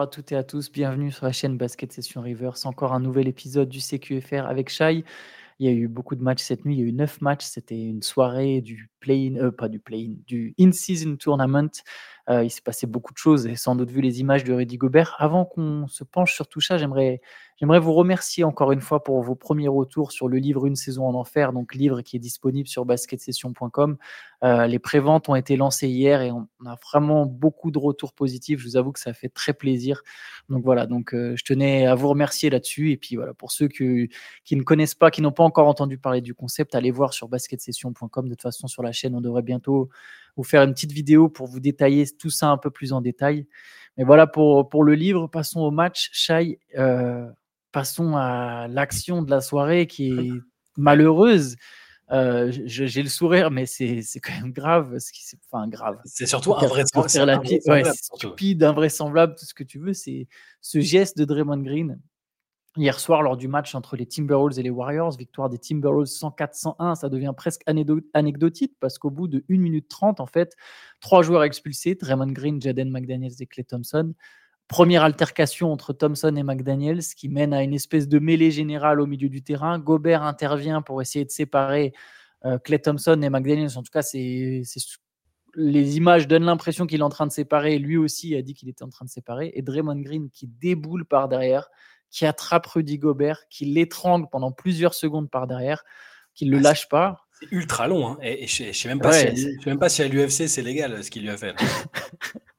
À toutes et à tous, bienvenue sur la chaîne Basket Session Reverse. Encore un nouvel épisode du CQFR avec Shai. Il y a eu beaucoup de matchs cette nuit, il y a eu neuf matchs. C'était une soirée du play-in, euh, pas du play-in, du in-season tournament. Euh, il s'est passé beaucoup de choses et sans doute vu les images de Rudy Gobert. Avant qu'on se penche sur tout ça, j'aimerais, j'aimerais vous remercier encore une fois pour vos premiers retours sur le livre Une saison en enfer, donc livre qui est disponible sur basketsession.com. Euh, les préventes ont été lancées hier et on a vraiment beaucoup de retours positifs. Je vous avoue que ça fait très plaisir. Donc voilà, donc euh, je tenais à vous remercier là-dessus. Et puis voilà, pour ceux qui ne connaissent pas, qui n'ont pas encore entendu parler du concept, allez voir sur basketsession.com. De toute façon, sur la chaîne, on devrait bientôt vous faire une petite vidéo pour vous détailler tout ça un peu plus en détail. Mais voilà pour, pour le livre. Passons au match. Shai, euh, passons à l'action de la soirée qui est malheureuse. Euh, j'ai le sourire, mais c'est quand même grave. Ce qui, enfin, grave. C'est surtout invraisemblable. Ouais, stupide, invraisemblable, tout ce que tu veux. C'est ce geste de Draymond Green hier soir lors du match entre les Timberwolves et les Warriors. Victoire des Timberwolves 104-101. Ça devient presque anecdotique parce qu'au bout de 1 minute 30, en fait, trois joueurs expulsés Draymond Green, Jaden McDaniels et Clay Thompson. Première altercation entre Thompson et McDaniels qui mène à une espèce de mêlée générale au milieu du terrain. Gobert intervient pour essayer de séparer euh, Clay Thompson et McDaniels. En tout cas, c'est les images donnent l'impression qu'il est en train de séparer. Lui aussi a dit qu'il était en train de séparer. Et Draymond Green qui déboule par derrière, qui attrape Rudy Gobert, qui l'étrangle pendant plusieurs secondes par derrière, qui ne le ah, lâche pas. C'est ultra long. Hein. Et, je ne sais, même pas si même pas si à l'UFC c'est légal ce qu'il lui a fait.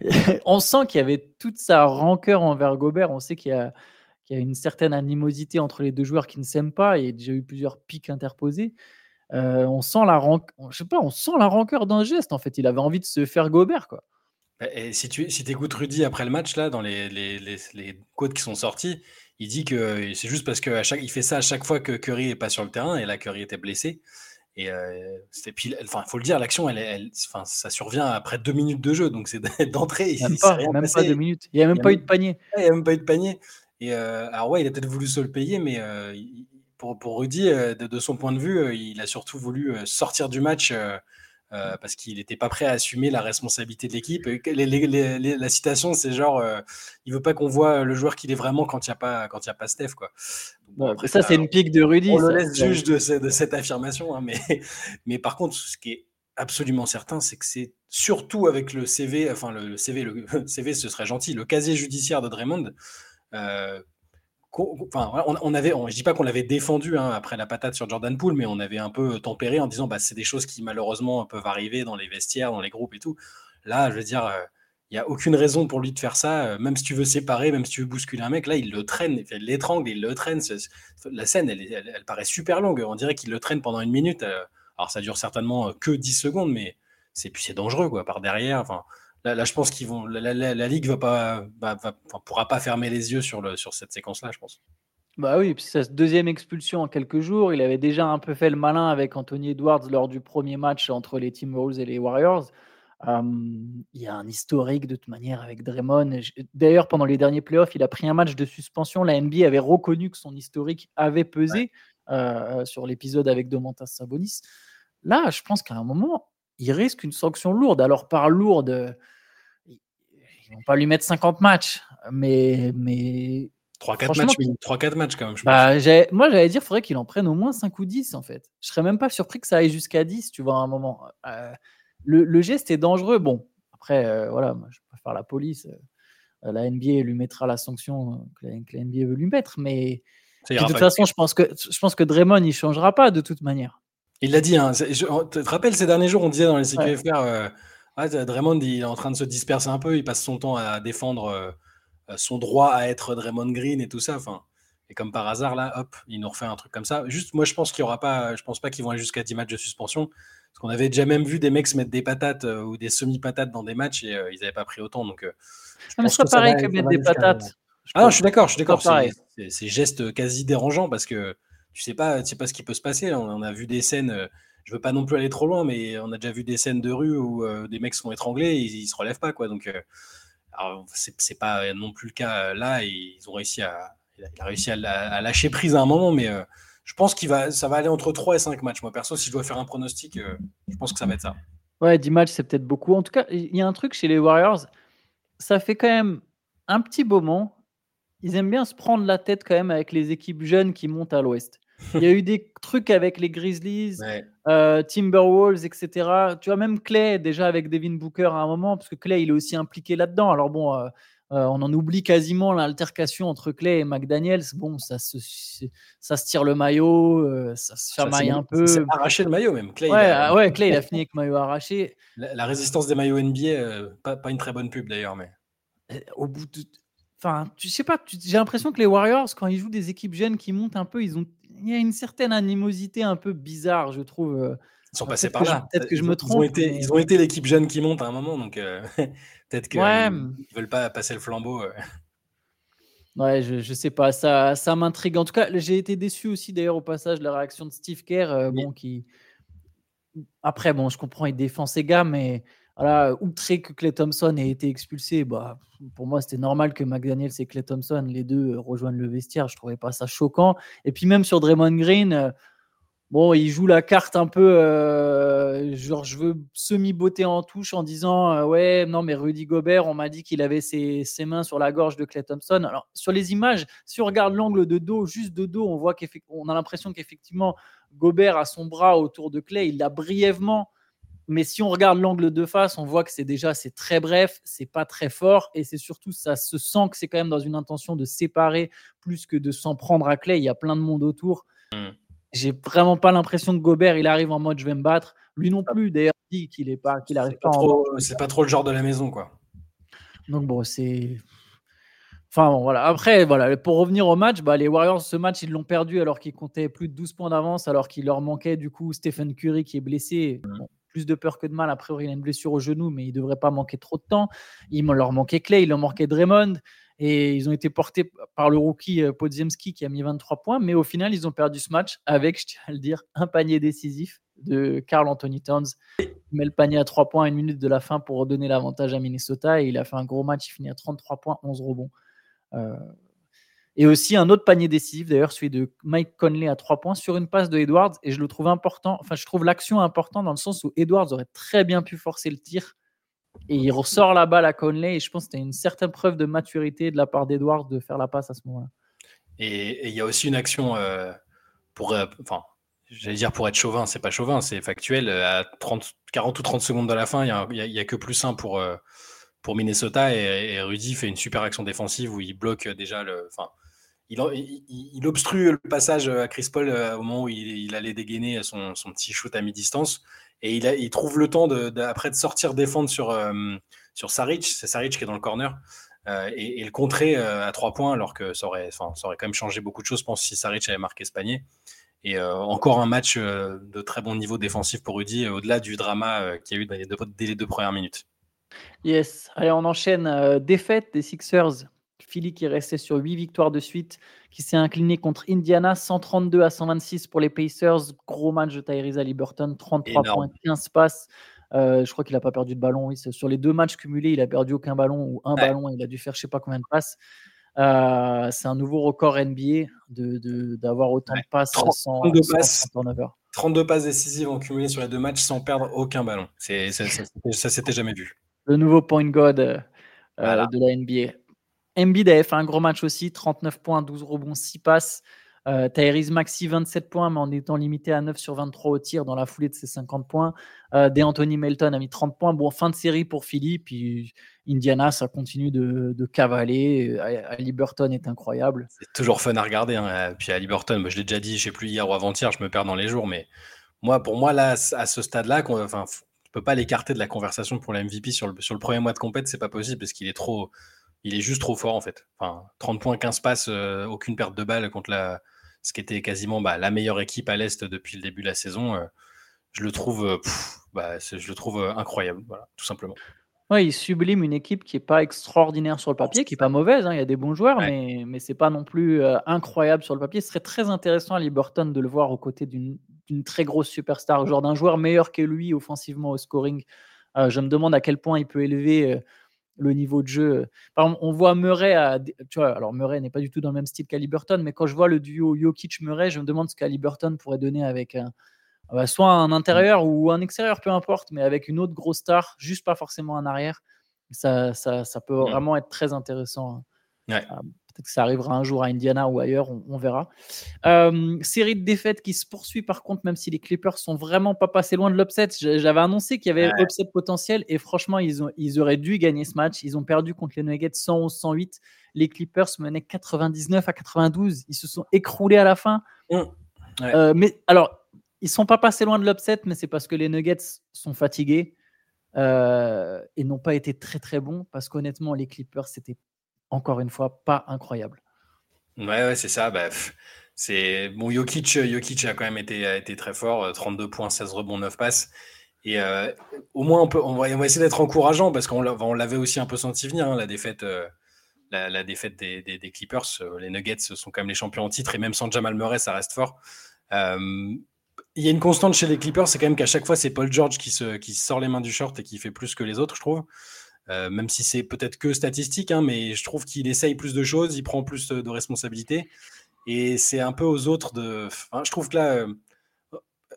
on sent qu'il y avait toute sa rancœur envers Gobert. On sait qu'il y, a, une certaine animosité entre les deux joueurs qui ne s'aiment pas. Il y a déjà eu plusieurs pics interposés. Euh, on sent la je sais pas, on sent la rancœur d'un geste. En fait, il avait envie de se faire Gobert, quoi. Bah, si tu écoutes Rudy après le match, là, dans les, quotes qui sont sorties, il dit que c'est juste parce qu'il fait ça à chaque fois que Curry est pas sur le terrain, et là, Curry était blessé. Et euh, puis, enfin, faut le dire, l'action, elle, elle, ça survient après deux minutes de jeu, donc c'est d'entrée. Même, pas, même pas deux minutes. Il n'y a même pas eu de panier. Il n'y a même pas eu de panier. Et euh, alors ouais, il a peut-être voulu se le payer, mais euh, pour, pour Rudy, de, de, son point de vue, il a surtout voulu sortir du match euh, parce qu'il n'était pas prêt à assumer la responsabilité de l'équipe. la citation, c'est genre, euh, il veut pas qu'on voit le joueur qu'il est vraiment quand il n'y a pas, quand il a pas Steph, quoi. après, ça, c'est une pique de Rudy. On le laisse juge de, cette affirmation, hein, mais, mais par contre, ce qui est absolument certain, c'est que c'est surtout avec le CV, enfin le CV, le CV, ce serait gentil, le casier judiciaire de Draymond. Euh, Enfin, on, avait, je dis pas qu'on l'avait défendu hein, après la patate sur Jordan Poole, mais on avait un peu tempéré en disant bah c'est des choses qui malheureusement peuvent arriver dans les vestiaires, dans les groupes et tout. Là, je veux dire, euh, il n'y a aucune raison pour lui de faire ça. Euh, même si tu veux séparer, même si tu veux bousculer un mec, là il le traîne, il l'étrangle, il le traîne. La scène, elle, elle, paraît super longue. On dirait qu'il le traîne pendant une minute. Euh, alors ça dure certainement que 10 secondes, mais c'est dangereux quoi par derrière. Enfin, Là, je pense qu'ils vont. La, la, ligue va pas, va, pourra pas fermer les yeux sur, le, sur cette séquence-là, je pense. Bah oui, puis sa deuxième expulsion en quelques jours. Il avait déjà un peu fait le malin avec Anthony Edwards lors du premier match entre les Timberwolves et les Warriors. il y a un historique de toute manière avec Draymond. D'ailleurs, pendant les derniers playoffs, il a pris un match de suspension. La NBA avait reconnu que son historique avait pesé euh, sur l'épisode avec Domantas Sabonis. Là, je pense qu'à un moment, il risque une sanction lourde. Alors, par lourde, vont pas lui mettre 50 matchs, mais. mais 3-4 matchs, 3-4 matchs quand même. Je bah, moi, j'allais dire qu'il faudrait qu'il en prenne au moins 5 ou 10 en fait. Je serais même pas surpris que ça aille jusqu'à 10, tu vois, à un moment. Euh, le, le, geste est dangereux. Bon, après, euh, voilà, moi, je préfère la police. Euh, la NBA lui mettra la sanction que la, NBA veut lui mettre, mais. de toute façon, je pense, que, je pense que Draymond, il changera pas de toute manière. Il l'a dit. Hein, je, te rappelles, ces derniers jours, on disait dans les CQFR. Draymond, il est en train de se disperser un peu. Il passe son temps à défendre euh, euh, son droit à être Draymond Green et tout ça. Enfin, et comme par hasard, là, hop, il nous refait un truc comme ça. Juste, moi, je pense qu'il y aura pas, je pense pas qu'ils vont aller jusqu'à 10 matchs de suspension. Parce qu'on avait déjà même vu des mecs se mettre des patates euh, ou des semi-patates dans des matchs et ils n'avaient pas pris autant. Donc, c'est pas pareil que mettre des patates. Ah non, je suis d'accord, je suis d'accord. C'est gestes quasi dérangeants parce que tu sais pas, tu sais pas ce qui peut se passer. On, a vu des scènes je veux pas non plus aller trop loin, mais on a déjà vu des scènes de rue où euh, des mecs sont étranglés et ils, se relèvent pas, quoi. Donc, euh, c'est pas non plus le cas euh, là. ils ont réussi à, il a réussi à, lâcher prise à un moment, mais je pense qu'il va, ça va aller entre 3 et 5 matchs. Moi, perso, si je dois faire un pronostic, je pense que ça va être ça. Ouais, 10 matchs, c'est peut-être beaucoup. En tout cas, il y a un truc chez les Warriors, ça fait quand même un petit moment, ils aiment bien se prendre la tête quand même avec les équipes jeunes qui montent à l'ouest. Il y a eu des trucs avec les Grizzlies, euh, Timberwolves, etc. Tu vois, même Clay, déjà avec Devin Booker à un moment, parce que Clay, il est aussi impliqué là-dedans. Alors bon, euh, euh, on en oublie quasiment l'altercation entre Clay et McDaniels. Bon, ça se, ça se tire le maillot, ça se chamaille un peu. C'est arraché le maillot même. Clay, ouais, il a... Ah ouais, Clay, il a fini avec maillot arraché. La, résistance des maillots NBA, pas, pas, une très bonne pub d'ailleurs, mais. Au bout de. Enfin, tu sais pas, j'ai l'impression que les Warriors, quand ils jouent des équipes jeunes qui montent un peu, ils ont, il y a une certaine animosité un peu bizarre, je trouve. Euh, ils sont passés par là. Peut-être que je me trompe. Ils ont été, ils ont été l'équipe jeune qui monte à un moment, donc euh, peut-être qu'ils ne veulent pas passer le flambeau. Euh. Ouais, je, je sais pas, ça, ça m'intrigue. En tout cas, j'ai été déçu aussi d'ailleurs au passage de la réaction de Steve Kerr, bon, qui après, bon, je comprends, il défend ses gars, mais voilà, outré que Clay Thompson ait été expulsé, bah, pour moi, c'était normal que McDaniels et Clay Thompson, les deux, rejoignent le vestiaire. Je trouvais pas ça choquant. Et puis même sur Draymond Green, euh, bon, il joue la carte un peu, euh, genre, je veux semi-botter en touche en disant, euh, ouais, non, mais Rudy Gobert, on m'a dit qu'il avait ses, ses, mains sur la gorge de Clay Thompson. Alors, sur les images, si on regarde l'angle de dos, juste de dos, on voit qu'on a l'impression qu'effectivement, Gobert a son bras autour de Clay. Il l'a brièvement mais si on regarde l'angle de face, on voit que c'est déjà c'est très bref, c'est pas très fort et c'est surtout ça se sent que c'est quand même dans une intention de séparer plus que de s'en prendre à clé. Il y a plein de monde autour. Hmm. J'ai vraiment pas l'impression que Gobert il arrive en mode je vais me battre. Lui non plus d'ailleurs dit qu'il est pas qu'il arrive pas. C'est pas trop le genre de la maison quoi. Donc bon c'est Enfin bon, voilà. Après, voilà, pour revenir au match, bah, les Warriors, ce match, ils l'ont perdu alors qu'ils comptaient plus de 12 points d'avance, alors qu'il leur manquait du coup Stephen Curry qui est blessé. Plus de peur que de mal. Après, il a une blessure au genou, mais il ne devrait pas manquer trop de temps. Il leur manquait Clay, il leur manquait Draymond. Et ils ont été portés par le rookie euh, Podziemski qui a mis 23 points. Mais au final, ils ont perdu ce match avec, je tiens à le dire, un panier décisif de Carl Anthony Towns. Il met le panier à 3 points à une minute de la fin pour redonner l'avantage à Minnesota. Et il a fait un gros match. Il finit à 33 points, 11 rebonds. Euh, et aussi un autre panier décisif, d'ailleurs, celui de Mike Conley à 3 points sur une passe de Edwards. Et je le trouve important, enfin, je trouve l'action importante dans le sens où Edwards aurait très bien pu forcer le tir. Et il ressort la balle à Conley. Et je pense que c'était une certaine preuve de maturité de la part d'Edwards de faire la passe à ce moment-là. Et il y a aussi une action euh, pour. Euh, enfin, j'allais dire pour être chauvin, c'est pas chauvin, c'est factuel. Euh, à 30, 40 ou 30 secondes de la fin, il n'y a, que plus 1 pour. pour Minnesota et, Rudy fait une super action défensive où il bloque déjà le, enfin, il, obstrue le passage à Chris Paul euh, au moment où il, allait dégainer son, petit shoot à mi-distance. Et il, trouve le temps de, après de sortir défendre sur, euh, sur Saric. C'est Saric qui est dans le corner. Euh, et, le contrer à trois points, alors que ça aurait, ça aurait quand même changé beaucoup de choses, je pense, si Saric avait marqué ce panier. Et encore un match de très bon niveau défensif pour Rudy, au-delà du drama qu'il y a eu dès les deux premières minutes. Yes, allez, on enchaîne. défaite des Sixers Philly qui est resté sur 8 victoires de suite, qui s'est incliné contre Indiana, 132 à 126 pour les Pacers. Gros match de Tyrese Liberton, 33 points, 15 passes. Euh, je crois qu'il n'a pas perdu de ballon. Oui. Sur les deux matchs cumulés, il a perdu aucun ballon ou un ballon. Il a dû faire je ne sais pas combien de passes. Euh, c'est un nouveau record NBA d'avoir de, autant de passes 32 passes, 32 passes décisives en cumulé sur les deux matchs sans perdre aucun ballon. C'est, ça, ça, s'était jamais vu. Le nouveau point god euh, de la NBA. Embiid avait fait un gros match aussi, 39 points, 12 rebonds, 6 passes. Euh, Maxi, 27 points, mais en étant limité à 9 sur 23 au tir dans la foulée de ses 50 points. Euh, Anthony Melton a mis 30 points. Bon, fin de série pour Philly. Puis Indiana, ça continue de, cavaler. Ali Burton est incroyable. C'est toujours fun à regarder. Hein. Puis Ali Burton, je l'ai déjà dit, je sais plus hier ou avant-hier, je me perds dans les jours. Mais moi, pour moi, là, à ce stade-là, enfin, ne peut pas l'écarter de la conversation pour la MVP sur le, sur le premier mois de compète. C'est pas possible parce qu'il est trop il est juste trop fort en fait. Enfin, 30 points, 15 passes, euh, aucune perte de balle contre la, ce qui était quasiment bah, la meilleure équipe à l'Est depuis le début de la saison. Euh, je le trouve, euh, bah, je le trouve incroyable, voilà, tout simplement. Ouais, il sublime une équipe qui n'est pas extraordinaire sur le papier, qui n'est pas mauvaise. Hein, il y a des bons joueurs, mais, mais ce n'est pas non plus incroyable sur le papier. Ce serait très intéressant à Liberton de le voir aux côtés d'une très grosse superstar, genre d'un joueur meilleur que lui offensivement au scoring. je me demande à quel point il peut élever le niveau de jeu. Par exemple, on voit Murray, à, tu vois, alors Murray n'est pas du tout dans le même style qu'Aliburton, mais quand je vois le duo Jokic-Murray, je me demande ce qu'Aliburton pourrait donner avec un, bah, soit un intérieur ou un extérieur, peu importe, mais avec une autre grosse star, juste pas forcément un arrière. Ça, ça, ça peut Mmh. vraiment être très intéressant. Ouais. Euh, Peut-être que ça arrivera un jour à Indiana ou ailleurs, on, on verra. Euh, série de défaites qui se poursuit par contre, même si les Clippers sont vraiment pas passés loin de l'upset. J'avais annoncé qu'il y avait Ouais. upset potentiel et franchement, ils, ont, ils auraient dû gagner ce match. Ils ont perdu contre les Nuggets 111-108. Les Clippers menaient 99 à 92. Ils se sont écroulés à la fin. Mmh. Ouais. Euh, mais alors, ils sont pas passés loin de l'upset, mais c'est parce que les Nuggets sont fatigués euh, et n'ont pas été très très bons. Parce qu'honnêtement, les Clippers, c'était encore une fois pas incroyable. Ouais, ouais, c'est ça. Bah, c'est bon. Jokic, Jokic a quand même été, très fort. euh, 32 points, 16 rebonds, 9 passes. Et euh, au moins, on, va, essayer d'être encourageant parce qu'on l'a- on l'avait aussi un peu senti venir, hein, la défaite, euh, la, défaite des, Clippers. Euh, Les Nuggets sont quand même les champions en titre et même sans Jamal Murray, ça reste fort. Euh, il y a une constante chez les Clippers, c'est quand même qu'à chaque fois, c'est Paul George qui sort les mains du short et qui fait plus que les autres, je trouve. Euh, même si c'est peut-être que statistique, hein, mais je trouve qu'il essaye plus de choses, il prend plus de responsabilités. Et c'est un peu aux autres de. Enfin, je trouve que là, euh,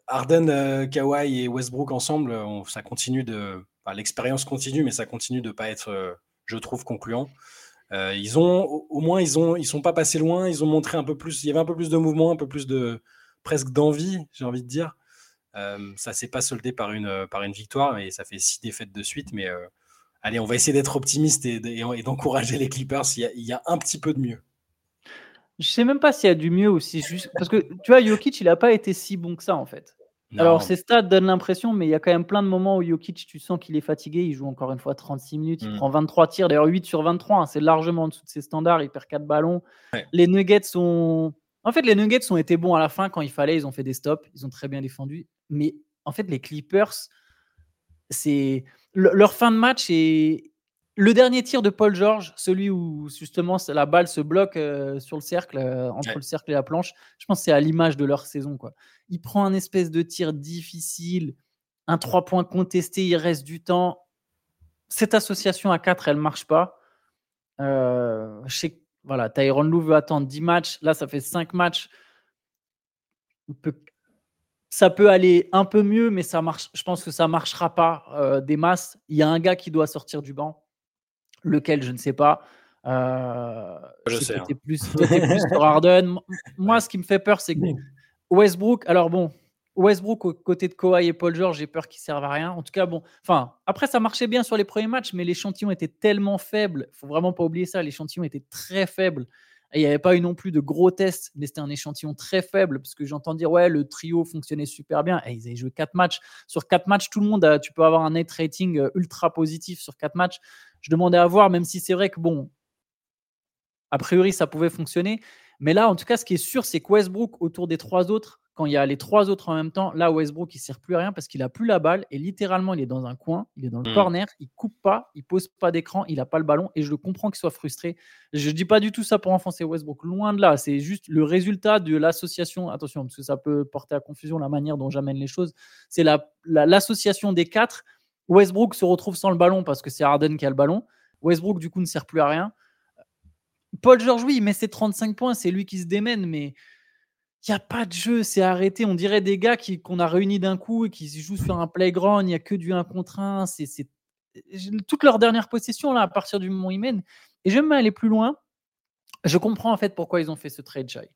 Harden, euh, Kawhi et Westbrook ensemble, ça continue de. L'expérience continue, mais ça continue de pas être, euh, je trouve, concluant. Euh, ils ont, au moins, ils ont, ils sont pas passés loin. Ils ont montré un peu plus. Il y avait un peu plus de mouvement, un peu plus de presque d'envie, j'ai envie de dire. Euh, ça s'est pas soldé par une par une victoire, et ça fait six défaites de suite. Mais euh, allez, on va essayer d'être optimiste et, et- et d'encourager les Clippers. Il y, a, il y a un petit peu de mieux. Je sais même pas s'il y a du mieux ou si juste. Parce que tu vois, Jokic, il a pas été si bon que ça en fait. Non, Alors, ses stats donnent l'impression, mais il y a quand même plein de moments où Jokic, tu sens qu'il est fatigué. Il joue encore une fois 36 minutes, il Mm. prend 23 tirs, d'ailleurs 8 sur 23. hein, c'est largement en dessous de ses standards. Il perd 4 ballons. Ouais. Les Nuggets sont. En fait, les Nuggets ont été bons à la fin quand il fallait. Ils ont fait des stops. Ils ont très bien défendu. Mais en fait, les Clippers, c'est. Le- Leur fin de match est. Le dernier tir de Paul George, celui où justement la balle se bloque euh, sur le cercle, euh, entre Ouais. le cercle et la planche, je pense que c'est à l'image de leur saison. Quoi. Il prend un espèce de tir difficile, un 3 points contesté, il reste du temps. Cette association à 4, elle marche pas. Euh, je sais que voilà, Tyron Lou veut attendre 10 matchs. Là, ça fait 5 matchs. On peut- ça peut aller un peu mieux, mais ça marche. Je pense que ça marchera pas euh, des masses. Il y a un gars qui doit sortir du banc. Lequel, je ne sais pas. Euh, Je sais hein. plus, plus sur Harden. M- Moi, ce qui me fait peur, c'est que Westbrook, alors bon, Westbrook aux côtés de Kawhi et Paul George, j'ai peur qu'ils servent à rien. En tout cas, bon, enfin, après, ça marchait bien sur les premiers matchs, mais l'échantillon était tellement faible. faut vraiment pas oublier ça. L'échantillon était très faible. Il n'y avait pas eu non plus de gros tests, mais c'était un échantillon très faible, parce que j'entends dire, ouais, le trio fonctionnait super bien. Ils avaient joué 4 matchs. Sur 4 matchs, tout le monde, tu peux avoir un net rating euh, ultra positif sur 4 matchs. Je demandais à voir, même si c'est vrai que, bon, a priori, ça pouvait fonctionner. Mais là, en tout cas, ce qui est sûr, c'est que Westbrook, autour des trois autres, quand il y a les trois autres en même temps, là, Westbrook, il ne sert plus à rien parce qu'il n'a plus la balle et littéralement, il est dans un coin, il est dans le Mm. corner, il coupe pas, il pose pas d'écran, il n'a pas le ballon et je le comprends qu'il soit frustré. Je ne dis pas du tout ça pour enfoncer Westbrook, loin de là. C'est juste le résultat de l'association. Attention, parce que ça peut porter à confusion la manière dont j'amène les choses. C'est la- la- l'association des quatre. Westbrook se retrouve sans le ballon parce que c'est Harden qui a le ballon. Westbrook, du coup, ne sert plus à rien. Paul George, oui, met ses 35 points, c'est lui qui se démène, mais il n'y a pas de jeu, c'est arrêté. On dirait des gars qui- qu'on a réunis d'un coup et qui jouent sur un playground, il n'y a que du 1 contre 1. C'est, c'est... Toute leur dernière possession, là, à partir du moment où ils mènent. Et je vais même aller plus loin. Je comprends en fait pourquoi ils ont fait ce trade, Jai.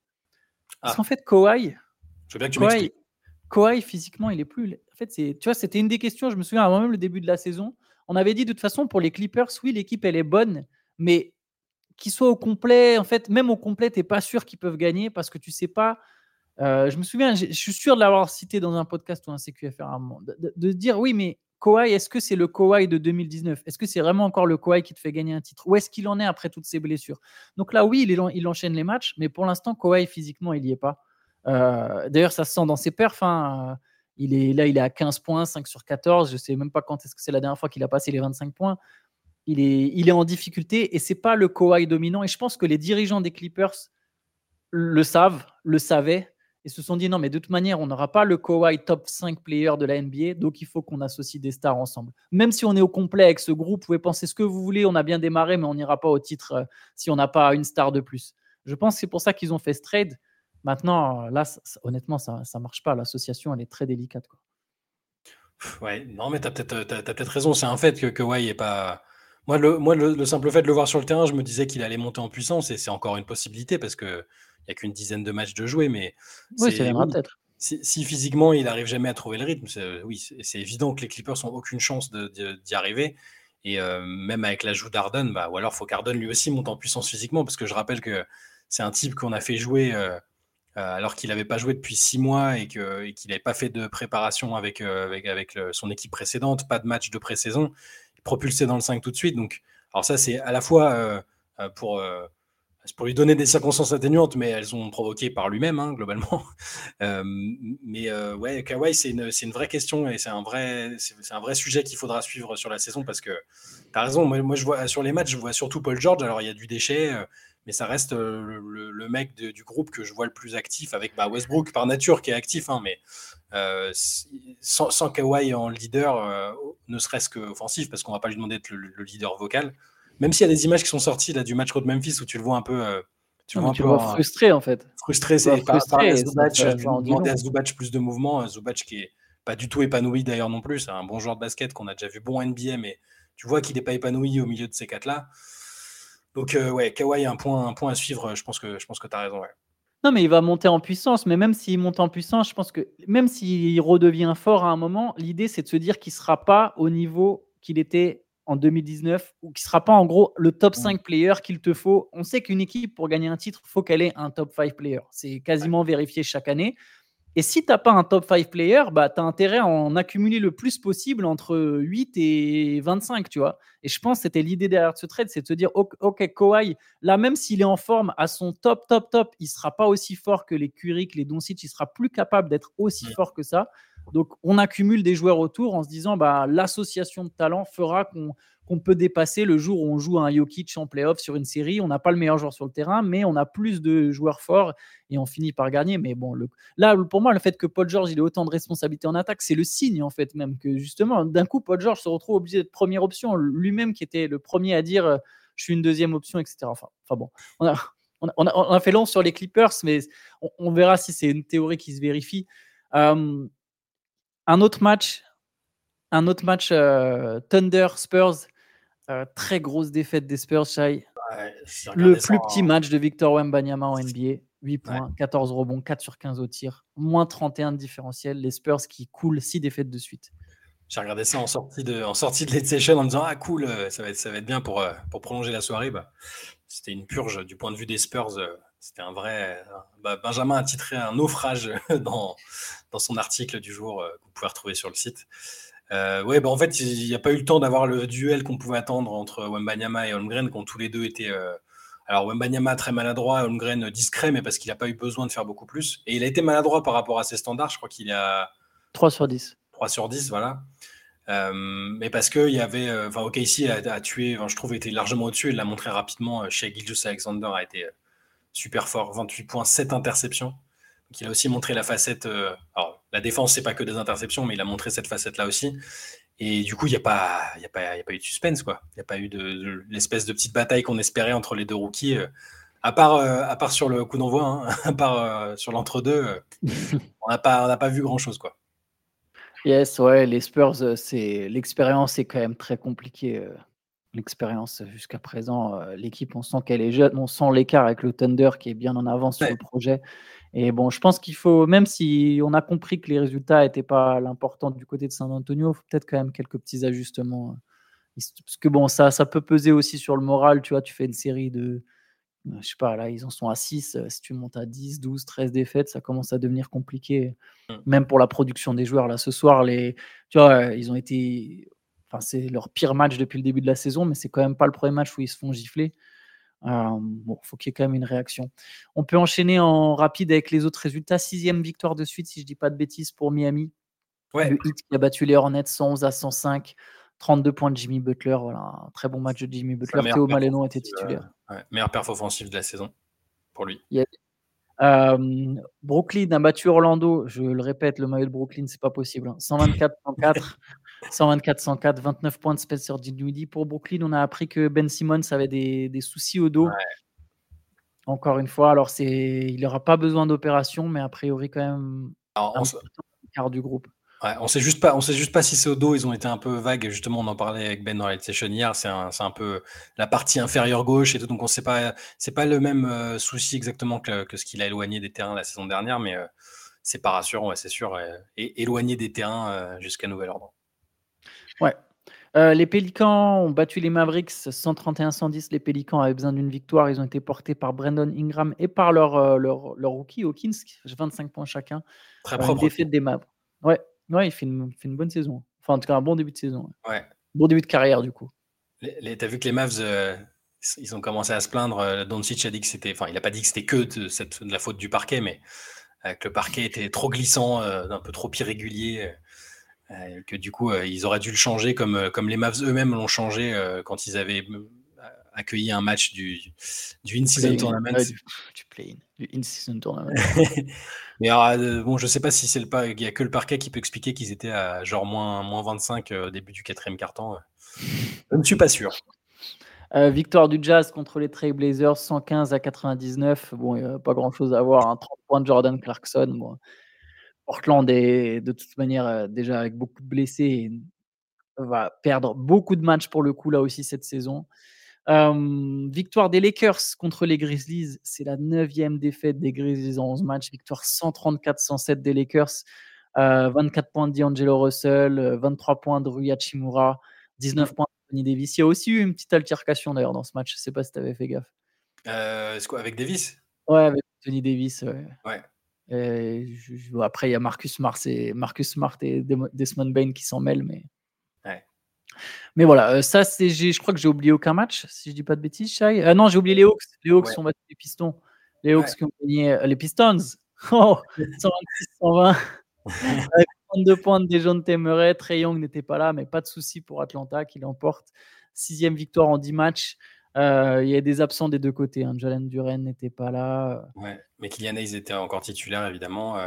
Parce Ah. qu'en fait, Kawhi, Je veux bien que tu Kawhi. Kawhi, physiquement, il est plus. En fait, c'est, tu vois, c'était une des questions. Je me souviens avant même le début de la saison. On avait dit de toute façon pour les Clippers, oui, l'équipe elle est bonne, mais qu'ils soient au complet, en fait, même au complet, t'es pas sûr qu'ils peuvent gagner parce que tu sais pas. Euh, je me souviens, je suis sûr de l'avoir cité dans un podcast ou un CQFR à un moment, de, dire oui, mais Kawhi, est-ce que c'est le Kawhi de 2019 Est-ce que c'est vraiment encore le Kawhi qui te fait gagner un titre? Où est-ce qu'il en est après toutes ces blessures? Donc là, oui, il, enchaîne les matchs, mais pour l'instant, Kawhi, physiquement, il n'y est pas. Euh, D'ailleurs, ça se sent dans ses perfs. hein. Il est, là, il est à 15 points, 5 sur 14. Je ne sais même pas quand est-ce que c'est la dernière fois qu'il a passé les 25 points. Il est, il est en difficulté et c'est pas le Kawhi dominant. Et je pense que les dirigeants des Clippers le savent, le savaient et se sont dit non, mais de toute manière, on n'aura pas le Kawhi top 5 player de la NBA, donc il faut qu'on associe des stars ensemble. Même si on est au complet avec ce groupe, vous pouvez penser ce que vous voulez, on a bien démarré, mais on n'ira pas au titre euh, si on n'a pas une star de plus. Je pense que c'est pour ça qu'ils ont fait ce trade. Maintenant, là, honnêtement, ça ne marche pas. L'association, elle est très délicate. Quoi. Ouais, non, mais tu as peut-être peut raison. C'est un fait que Kawhi est pas, Moi, le, moi le, simple fait de le voir sur le terrain, je me disais qu'il allait monter en puissance et c'est encore une possibilité parce qu'il n'y a qu'une dizaine de matchs de jouer. Mais oui, ça viendra peut-être. Si, physiquement il n'arrive jamais à trouver le rythme, oui, c'est évident que les Clippers n'ont aucune chance d'y arriver. Et euh, même avec l'ajout d'Arden, bah, ou alors faut qu'Arden lui aussi monte en puissance physiquement, parce que je rappelle que c'est un type qu'on a fait jouer euh, euh, alors qu'il n'avait pas joué depuis six mois et qu'il n'avait pas fait de préparation avec, avec, avec son équipe précédente, pas de match de pré-saison, propulsé dans le 5 tout de suite. Donc, alors ça, c'est à la fois pour c'est pour lui donner des circonstances atténuantes, mais elles sont provoquées par lui-même, hein, globalement. Euh, mais euh, ouais, Kawhi, c'est une, vraie question et c'est un vrai, sujet qu'il faudra suivre sur la saison parce que tu as raison. Moi, je vois sur les matchs, je vois surtout Paul George. Alors, il y a du déchet, euh, mais ça reste le, mec du groupe que je vois le plus actif avec bah, Westbrook par nature qui est actif, hein, mais sans, sans, Kawhi en leader, ne serait-ce qu'offensif, parce qu'on va pas lui demander d'être le leader vocal. Même s'il y a des images qui sont sorties là, du match contre Memphis où tu le vois un peu. Euh, tu, vois, frustré en fait. Frustré, c'est par, par Zubac, à Zubac plus de mouvement. Zubac qui est pas du tout épanoui d'ailleurs non plus. C'est un bon joueur de basket qu'on a déjà vu bon NBA, mais tu vois qu'il n'est pas épanoui au milieu de ces quatre-là. Donc euh, ouais, Kawhi, un point, un point à suivre. Je pense que, je pense que tu as raison. Non, mais il va monter en puissance. Mais même s'il monte en puissance, je pense que même s'il redevient fort à un moment, l'idée c'est de se dire qu'il ne sera pas au niveau qu'il était en 2019 ou qui sera pas en gros le top 5 player qu'il te faut. On sait qu'une équipe pour gagner un titre, faut qu'elle ait un top 5 player. C'est quasiment vérifié chaque année. Et si tu n'as pas un top 5 player, bah, tu as intérêt à en accumuler le plus possible entre 8 et 25, tu vois. Et je pense que c'était l'idée derrière ce trade, c'est de se dire, OK, Kawhi, là, même s'il est en forme à son top, top, top, il sera pas aussi fort que les Curry, que les Doncic, il sera plus capable d'être aussi fort que ça. Donc, on accumule des joueurs autour en se disant, bah, l'association de talents fera qu'on peut dépasser le jour où on joue un Jokic en playoff sur une série. On n'a pas le meilleur joueur sur le terrain, mais on a plus de joueurs forts et on finit par gagner. Mais bon, là, pour moi, le fait que Paul George il ait autant de responsabilités en attaque, c'est le signe en fait même que justement, d'un coup, Paul George se retrouve obligé d'être première option. Lui-même qui était le premier à dire, je suis une deuxième option, etc. Enfin, enfin bon, on a, on, a, fait long sur les Clippers, mais on, verra si c'est une théorie qui se vérifie. Euh, un autre match, un autre match euh, Thunder Spurs, euh, très grosse défaite des Spurs, Shai. le plus petit match de Victor Wembanyama en NBA. 8 points, 14 rebonds, 4 sur 15 au tir, moins 31 de différentiel. Les Spurs qui coulent 6 défaites de suite. J'ai regardé ça en sortie de, en sortie de late session en me disant Ah, cool, euh, ça va être, ça va être bien pour, pour prolonger la soirée. Bah, C'était une purge du point de vue des Spurs. C'était un vrai. Bah, Benjamin a titré un naufrage dans, dans son article du jour euh, que vous pouvez retrouver sur le site. Euh, ouais, bah en fait, il n'y a pas eu le temps d'avoir le duel qu'on pouvait attendre entre Wembanyama et Holmgren, quand tous les deux étaient. Euh, alors, Wembanyama très maladroit, Holmgren discret, mais parce qu'il n'a pas eu besoin de faire beaucoup plus. Et il a été maladroit par rapport à ses standards. Je crois qu'il a. 3 sur 10. 3 sur 10, voilà. mais parce qu'il y avait. Enfin, OKC a, a tué, je trouve, était largement au-dessus. Il l'a montré rapidement. Chez Gilgius Alexander a été super fort. 28 points, 7 interceptions. Il a aussi montré la facette. Euh, alors, la défense, c'est pas que des interceptions, mais il a montré cette facette-là aussi. Et du coup, il n'y a, pas, y a, pas, y a pas eu de suspense, quoi. Il n'y a pas eu de, l'espèce de petite bataille qu'on espérait entre les deux rookies. Euh, à, part, euh, à part sur le coup d'envoi, hein, à part sur l'entre-deux, on n'a pas, pas vu grand-chose, quoi. Yes, ouais, les Spurs, c'est l'expérience est quand même très compliquée l'expérience jusqu'à présent. L'équipe, on sent qu'elle est jeune, on sent l'écart avec le Thunder qui est bien en avance sur le projet. Et bon, je pense qu'il faut, même si on a compris que les résultats n'étaient pas l'important du côté de San Antonio, il faut peut-être quand même quelques petits ajustements. Parce que bon, ça, ça peut peser aussi sur le moral. Tu vois, tu fais une série de, je sais pas, là, ils en sont à 6. Si tu montes à 10, 12, 13 défaites, ça commence à devenir compliqué. Mmh. Même pour la production des joueurs. Là, ce soir, les, tu vois, ils ont été c'est leur pire match depuis le début de la saison, mais c'est quand même pas le premier match où ils se font gifler. Euh, bon, faut qu'il y ait quand même une réaction. On peut enchaîner en rapide avec les autres résultats. Sixième victoire de suite, si je dis pas de bêtises, pour Miami. Ouais. Le hit qui a battu les Hornets 111 à 105. 32 points de Jimmy Butler. Voilà, un très bon match de Jimmy Butler. Théo Maleno était titulaire. Euh, meilleure perf offensive de la saison pour lui. Euh, Brooklyn a battu Orlando. Je le répète, le maillot de Brooklyn, c'est pas possible. 124-104. Hein. 124-104, 29 points de Spencer Dinwiddie. Pour Brooklyn, on a appris que Ben Simmons avait des, des soucis au dos. Encore une fois, alors c'est, il n'aura pas besoin d'opération, mais a priori quand même alors, un quart du groupe. Ouais, on sait juste pas, on sait juste pas si c'est au dos. Ils ont été un peu vagues. Justement, on en parlait avec Ben dans la session hier. C'est un, un, peu la partie inférieure gauche et tout. Donc on sait pas, c'est pas le même euh, souci exactement que, que ce qu'il a éloigné des terrains la saison dernière, mais euh, c'est pas rassurant, ouais, c'est sûr. Et, éloigné des terrains euh, jusqu'à nouvel ordre. Ouais. les Pélicans ont battu les Mavericks 131-110. Les Pélicans avaient besoin d'une victoire. Ils ont été portés par Brandon Ingram et par leur, leur, leur rookie Hawkins, 25 points chacun. Très propre. Une défaite des Mavericks. Ouais, Ouais, il fait une, fait une bonne saison. Enfin, en tout cas, un bon début de saison. Ouais. Bon début de carrière, du coup. T'as vu que les Mavs, euh, ils ont commencé à se plaindre. Euh, Doncic a dit que c'était. Enfin, il n'a pas dit que c'était que de, cette, de la faute du parquet, mais euh, que le parquet était trop glissant, un peu trop irrégulier. Que du coup, ils auraient dû le changer comme, comme les Mavs eux-mêmes l'ont changé quand ils avaient accueilli un match du, du In-Season Tournament. du, du play-in, du In-Season Tournament. Mais euh, bon, je sais pas si c'est le pas, il y a que le parquet qui peut expliquer qu'ils étaient à genre moins, moins 25 euh, au début du quatrième quart-temps. Je ne suis pas sûr. Euh, victoire du Jazz contre les Trailblazers, 115 à 99. Bon, il n'y a pas grand-chose à voir. 30 hein. points de Jordan Clarkson. Bon. Portland est de toute manière déjà avec beaucoup de blessés va perdre beaucoup de matchs pour le coup là aussi cette saison victoire des Lakers contre les Grizzlies, c'est la neuvième défaite des Grizzlies en 11 matchs. Victoire 134-107 des Lakers. 24 points de D'Angelo Russell, 23 points de Rui Hachimura, 19 points de Tony Davis. Il y a aussi eu une petite altercation d'ailleurs dans ce match. Je ne sais pas si tu avais fait gaffe. Euh, quoi, avec Davis? Ouais, avec Tony Davis. Ouais. Après, il y a Marcus Smart et, Marcus Smart et Desmond Bain qui s'en mêlent, mais. Mais voilà, euh, ça, c'est, je crois que j'ai oublié aucun match, si je dis pas de bêtises, Shai. Euh, non, j'ai oublié les Hawks. Les Hawks sont battus les Pistons. Les Hawks qui ont gagné euh, les Pistons. Oh, 126-120. Avec 32 points de Dejounte Murray. Trey Young n'était pas là, mais pas de souci pour Atlanta qui l'emporte. Sixième victoire en 10 matchs. Il y a des absents des deux côtés. Hein. Jalen Duren n'était pas là. Ouais, mais Kylian Hayes était encore titulaire, évidemment.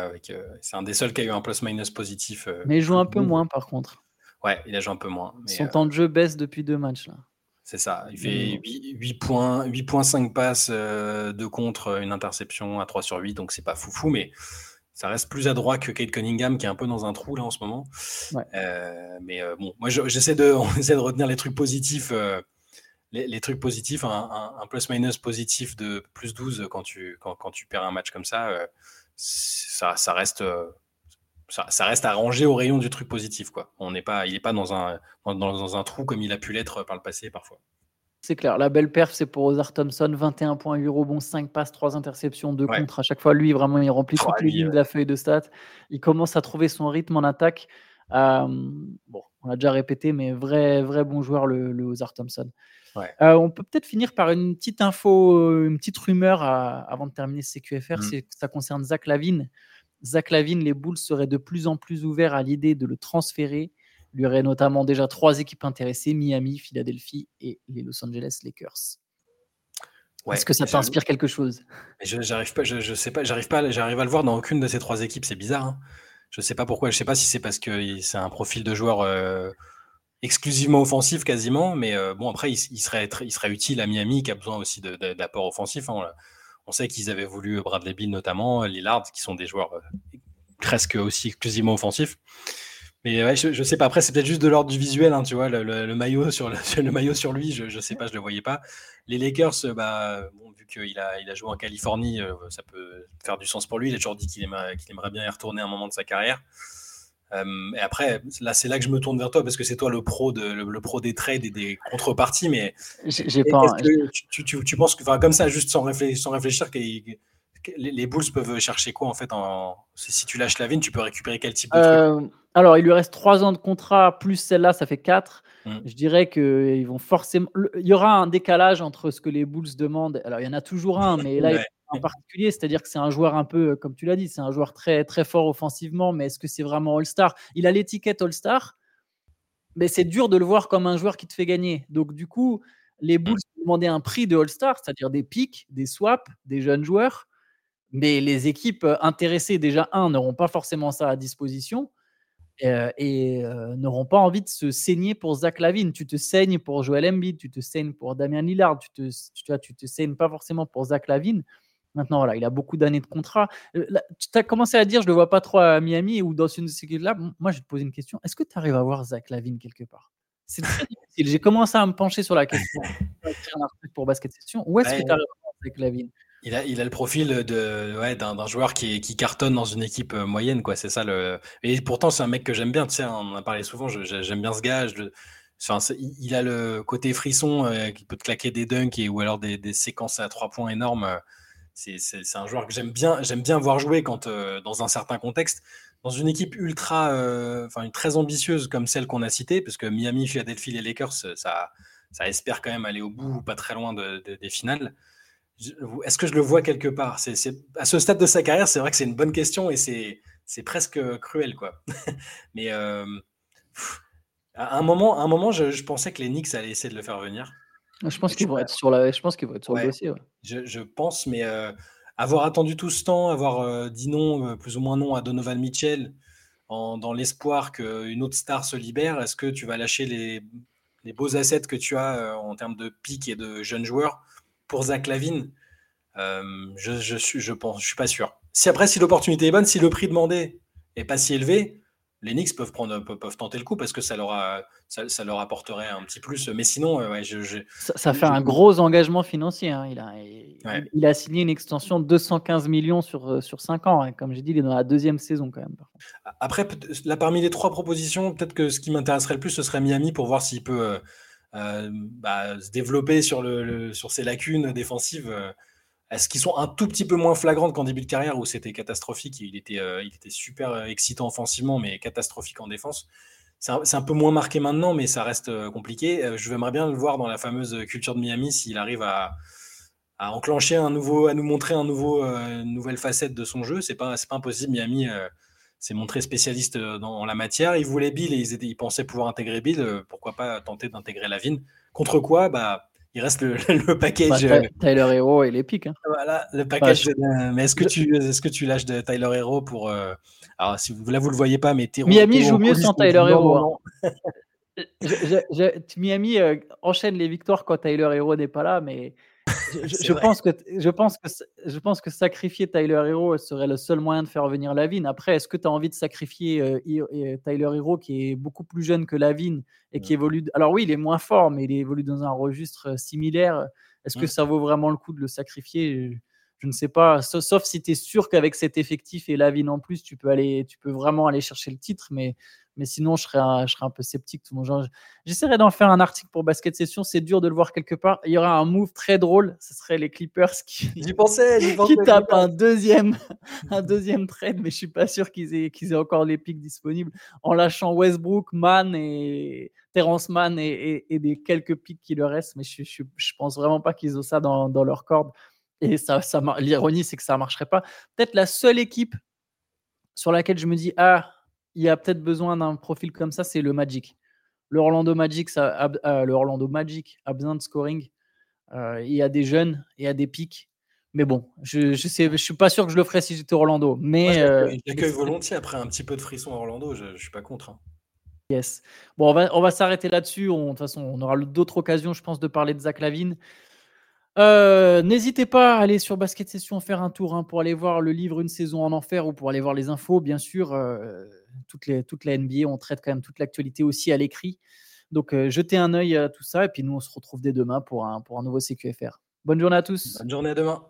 c'est un des seuls qui a eu un plus-minus positif. mais il joue un peu moins, par contre. Ouais, il a joué un peu moins. Son euh, temps de jeu baisse depuis deux matchs. là. C'est ça. Il fait 8, points, 8.5 passes, euh, de contre, une interception à 3 sur 8, donc c'est pas foufou, mais ça reste plus adroit que Kate Cunningham qui est un peu dans un trou là en ce moment. Euh, mais bon, moi j'essaie de, on essaie de retenir les trucs positifs. Les, trucs positifs, un, plus-minus positif de plus 12 quand tu, quand, quand, tu perds un match comme ça, ça, ça, reste ça, reste à ranger au rayon du truc positif. Quoi. On n'est pas, il n'est pas dans un, dans, un trou comme il a pu l'être par le passé parfois. C'est clair. La belle perf, c'est pour Ozar Thompson. 21 points, 8 rebonds, 5 passes, 3 interceptions, 2 contre à chaque fois. Lui, vraiment, il remplit toutes les lignes de la feuille de stats. Il commence à trouver son rythme en attaque. Euh, bon, on l'a déjà répété, mais vrai, vrai bon joueur, le, le Ozar Thompson. Euh, on peut peut-être finir par une petite info, une petite rumeur avant de terminer ce CQFR. Mm. Ça concerne Zach Lavine. Zach Lavine, les Bulls seraient de plus en plus ouverts à l'idée de le transférer. Il y aurait notamment déjà trois équipes intéressées Miami, Philadelphie et les Los Angeles Lakers. Est-ce que ça t'inspire quelque chose? Je j'arrive pas, je, sais pas, j'arrive pas, j'arrive à le voir dans aucune de ces trois équipes. C'est bizarre. Hein. je sais pas pourquoi. Je sais pas si c'est parce que c'est un profil de joueur euh, exclusivement offensif quasiment, mais euh, bon après il, serait il serait utile à Miami qui a besoin aussi d'apport offensif. Hein, on sait qu'ils avaient voulu Bradley Bill notamment, Lillard, qui sont des joueurs euh, presque aussi exclusivement offensifs. Mais je, sais pas. Après, c'est peut-être juste de l'ordre du visuel, hein, tu vois, le, maillot sur le, maillot sur lui, je, je sais pas, je le voyais pas. Les Lakers, euh, bah, vu qu'il a, il a joué en Californie, ça peut faire du sens pour lui. Il a toujours dit qu'il aimerait, aimerait bien y retourner à un moment de sa carrière. Euh, et après, là, c'est là que je me tourne vers toi parce que c'est toi le pro, de, le, pro des trades et des contreparties. Mais j'ai pas. tu, tu, tu, penses que, comme ça, juste sans réfléchir, sans réfléchir les, Bulls peuvent chercher quoi en fait en... Si tu lâches la vigne, tu peux récupérer quel type de euh, Alors, il lui reste 3 ans de contrat, plus celle-là, ça fait 4. Mmh. Je dirais qu'ils vont forcément. Il y aura un décalage entre ce que les Bulls demandent. Alors, il y en a toujours un, mais là, en particulier, c'est-à-dire que c'est un joueur un peu, comme tu l'as dit, c'est un joueur très, très fort offensivement, mais est-ce que c'est vraiment All-Star? Il a l'étiquette All-Star, mais c'est dur de le voir comme un joueur qui te fait gagner. Donc, du coup, les Bulls mmh. demandaient un prix de All-Star, c'est-à-dire des pics, des swaps, des jeunes joueurs. Mais les équipes euh, intéressées, déjà, un, n'auront pas forcément ça à disposition euh, et euh, n'auront pas envie de se saigner pour Zach Lavine. Tu te saignes pour Joel Embiid, tu te saignes pour Damien Lillard, tu te, tu, tu te saignes pas forcément pour Zach Lavine. Maintenant, voilà, il a beaucoup d'années de contrat. Euh, tu as commencé à dire, je ne le vois pas trop à Miami ou dans une sécurité là. Moi, je vais te poser une question. Est-ce que tu arrives à voir Zach Lavine quelque part? C'est très difficile. J'ai commencé à me pencher sur la question pour basket session. Où est-ce que tu arrives à voir Zach Lavine? Il a, le profil de d'un joueur qui, cartonne dans une équipe euh, moyenne, quoi. C'est ça. Et pourtant, c'est un mec que j'aime bien. Tu sais, on en a parlé souvent. J'aime bien ce gars. Enfin, il a le côté frisson euh, qui peut te claquer des dunks et, ou alors des, séquences à trois points énormes. C'est un joueur que j'aime bien, j'aime bien voir jouer quand euh, dans un certain contexte. Dans une équipe ultra, enfin très ambitieuse comme celle qu'on a citée, parce que Miami, Philadelphie, les Lakers, ça, ça espère quand même aller au bout, pas très loin des finales. Est-ce que je le vois quelque part? C'est, À ce stade de sa carrière, c'est vrai que c'est une bonne question et c'est, c'est presque cruel. quoi. Mais euh, à un moment, à un moment je, pensais que les Knicks allaient essayer de le faire venir. Je pense qu'ils vont être sur la, je pense qu'ils vont être sur le dossier. Je, pense, mais euh, avoir attendu tout ce temps, avoir euh, dit non, plus ou moins non à Donovan Mitchell, en, dans l'espoir qu'une autre star se libère, est-ce que tu vas lâcher les, les beaux assets que tu as en termes de pics et de jeunes joueurs? Pour Zach Lavine, euh, je, je, suis, je pense, je suis pas sûr. Si après, si l'opportunité est bonne, si le prix demandé est pas si élevé, les Knicks peuvent, prendre, peuvent, tenter le coup parce que ça leur, ça, leur apporterait un petit plus. Mais sinon, euh, ouais, je, ça, fait un gros engagement financier. Hein. Il, a, il, a signé une extension de 215 millions sur, euh, sur 5 ans. Hein. Comme j'ai dit, il est dans la deuxième saison quand même. Après, là, parmi les trois propositions, peut-être que ce qui m'intéresserait le plus, ce serait Miami pour voir s'il peut. Euh, bah, se développer sur, le, sur ses lacunes défensives. Euh, est-ce qu'ils sont un tout petit peu moins flagrantes qu'en début de carrière où c'était catastrophique Il était, euh, il était super excitant offensivement, mais catastrophique en défense? C'est un, peu moins marqué maintenant, mais ça reste compliqué. je aimerais bien le voir dans la fameuse culture de Miami s'il arrive à, à, enclencher un nouveau, à nous montrer un nouveau, une nouvelle facette de son jeu. C'est pas, pas impossible. Miami s'est montré spécialiste euh, dans la matière. Ils voulaient Bill et ils, pensaient pouvoir intégrer Bill. Euh, pourquoi pas tenter d'intégrer Lavine Contre quoi? Bah, il reste le, package. Bah, euh, Tyler Hero et les pics. Hein. Voilà, le package. mais est-ce que, tu, est-ce que tu lâches de Tyler Hero pour. Alors, si vous, là, vous le voyez pas, mais Miami joue mieux sans Tyler Hero. Hein. Miami enchaîne les victoires quand Tyler Hero n'est pas là, mais je, pense que, je, pense que, je pense que sacrifier Tyler Hero serait le seul moyen de faire revenir Lavine. Après, est-ce que tu as envie de sacrifier euh, Tyler Hero qui est beaucoup plus jeune que Lavine et qui évolue Alors oui, il est moins fort, mais il évolue dans un registre euh, similaire. Est-ce que ça vaut vraiment le coup de le sacrifier? Je ne sais pas, sauf si tu es sûr qu'avec cet effectif et Lavine en plus, tu peux, aller, tu peux vraiment aller chercher le titre, mais mais sinon, je serais un, je serais un peu sceptique. J'essaierai d'en faire un article pour Basket Session. C'est dur de le voir quelque part. Il y aura un move très drôle. Ce serait les Clippers qui, pensais, qui tapent un deuxième, un deuxième trade, mais je suis pas sûr qu'ils aient, qu'ils aient encore les pics disponibles en lâchant Westbrook, Mann et Terrence Mann et, et, des quelques pics qui leur restent. Mais je, je, je pense vraiment pas qu'ils ont ça dans, dans leur corde. Et ça, ça l'ironie, c'est que ça marcherait pas. Peut-être la seule équipe sur laquelle je me dis ah il y a peut-être besoin d'un profil comme ça, c'est le Magic. Le Orlando Magic, ça a, euh, le Orlando Magic a besoin de scoring. Euh, il y a des jeunes, il y a des pics. Mais bon, je ne je suis pas sûr que je le ferais si j'étais Orlando. Mais euh, j'accueille volontiers après un petit peu de frisson à Orlando. Je, ne suis pas contre. Hein. Yes. Bon, on va, on va s'arrêter là-dessus. De toute façon, on aura d'autres occasions, je pense, de parler de Zach Lavine. Euh, n'hésitez pas à aller sur Basket Session faire un tour hein, pour aller voir le livre Une saison en enfer ou pour aller voir les infos. Bien sûr, euh, toute, les, la NBA, on traite quand même toute l'actualité aussi à l'écrit. Donc, euh, jetez un œil à tout ça et puis nous, on se retrouve dès demain pour un, pour un nouveau CQFR. Bonne journée à tous. Bonne journée à demain.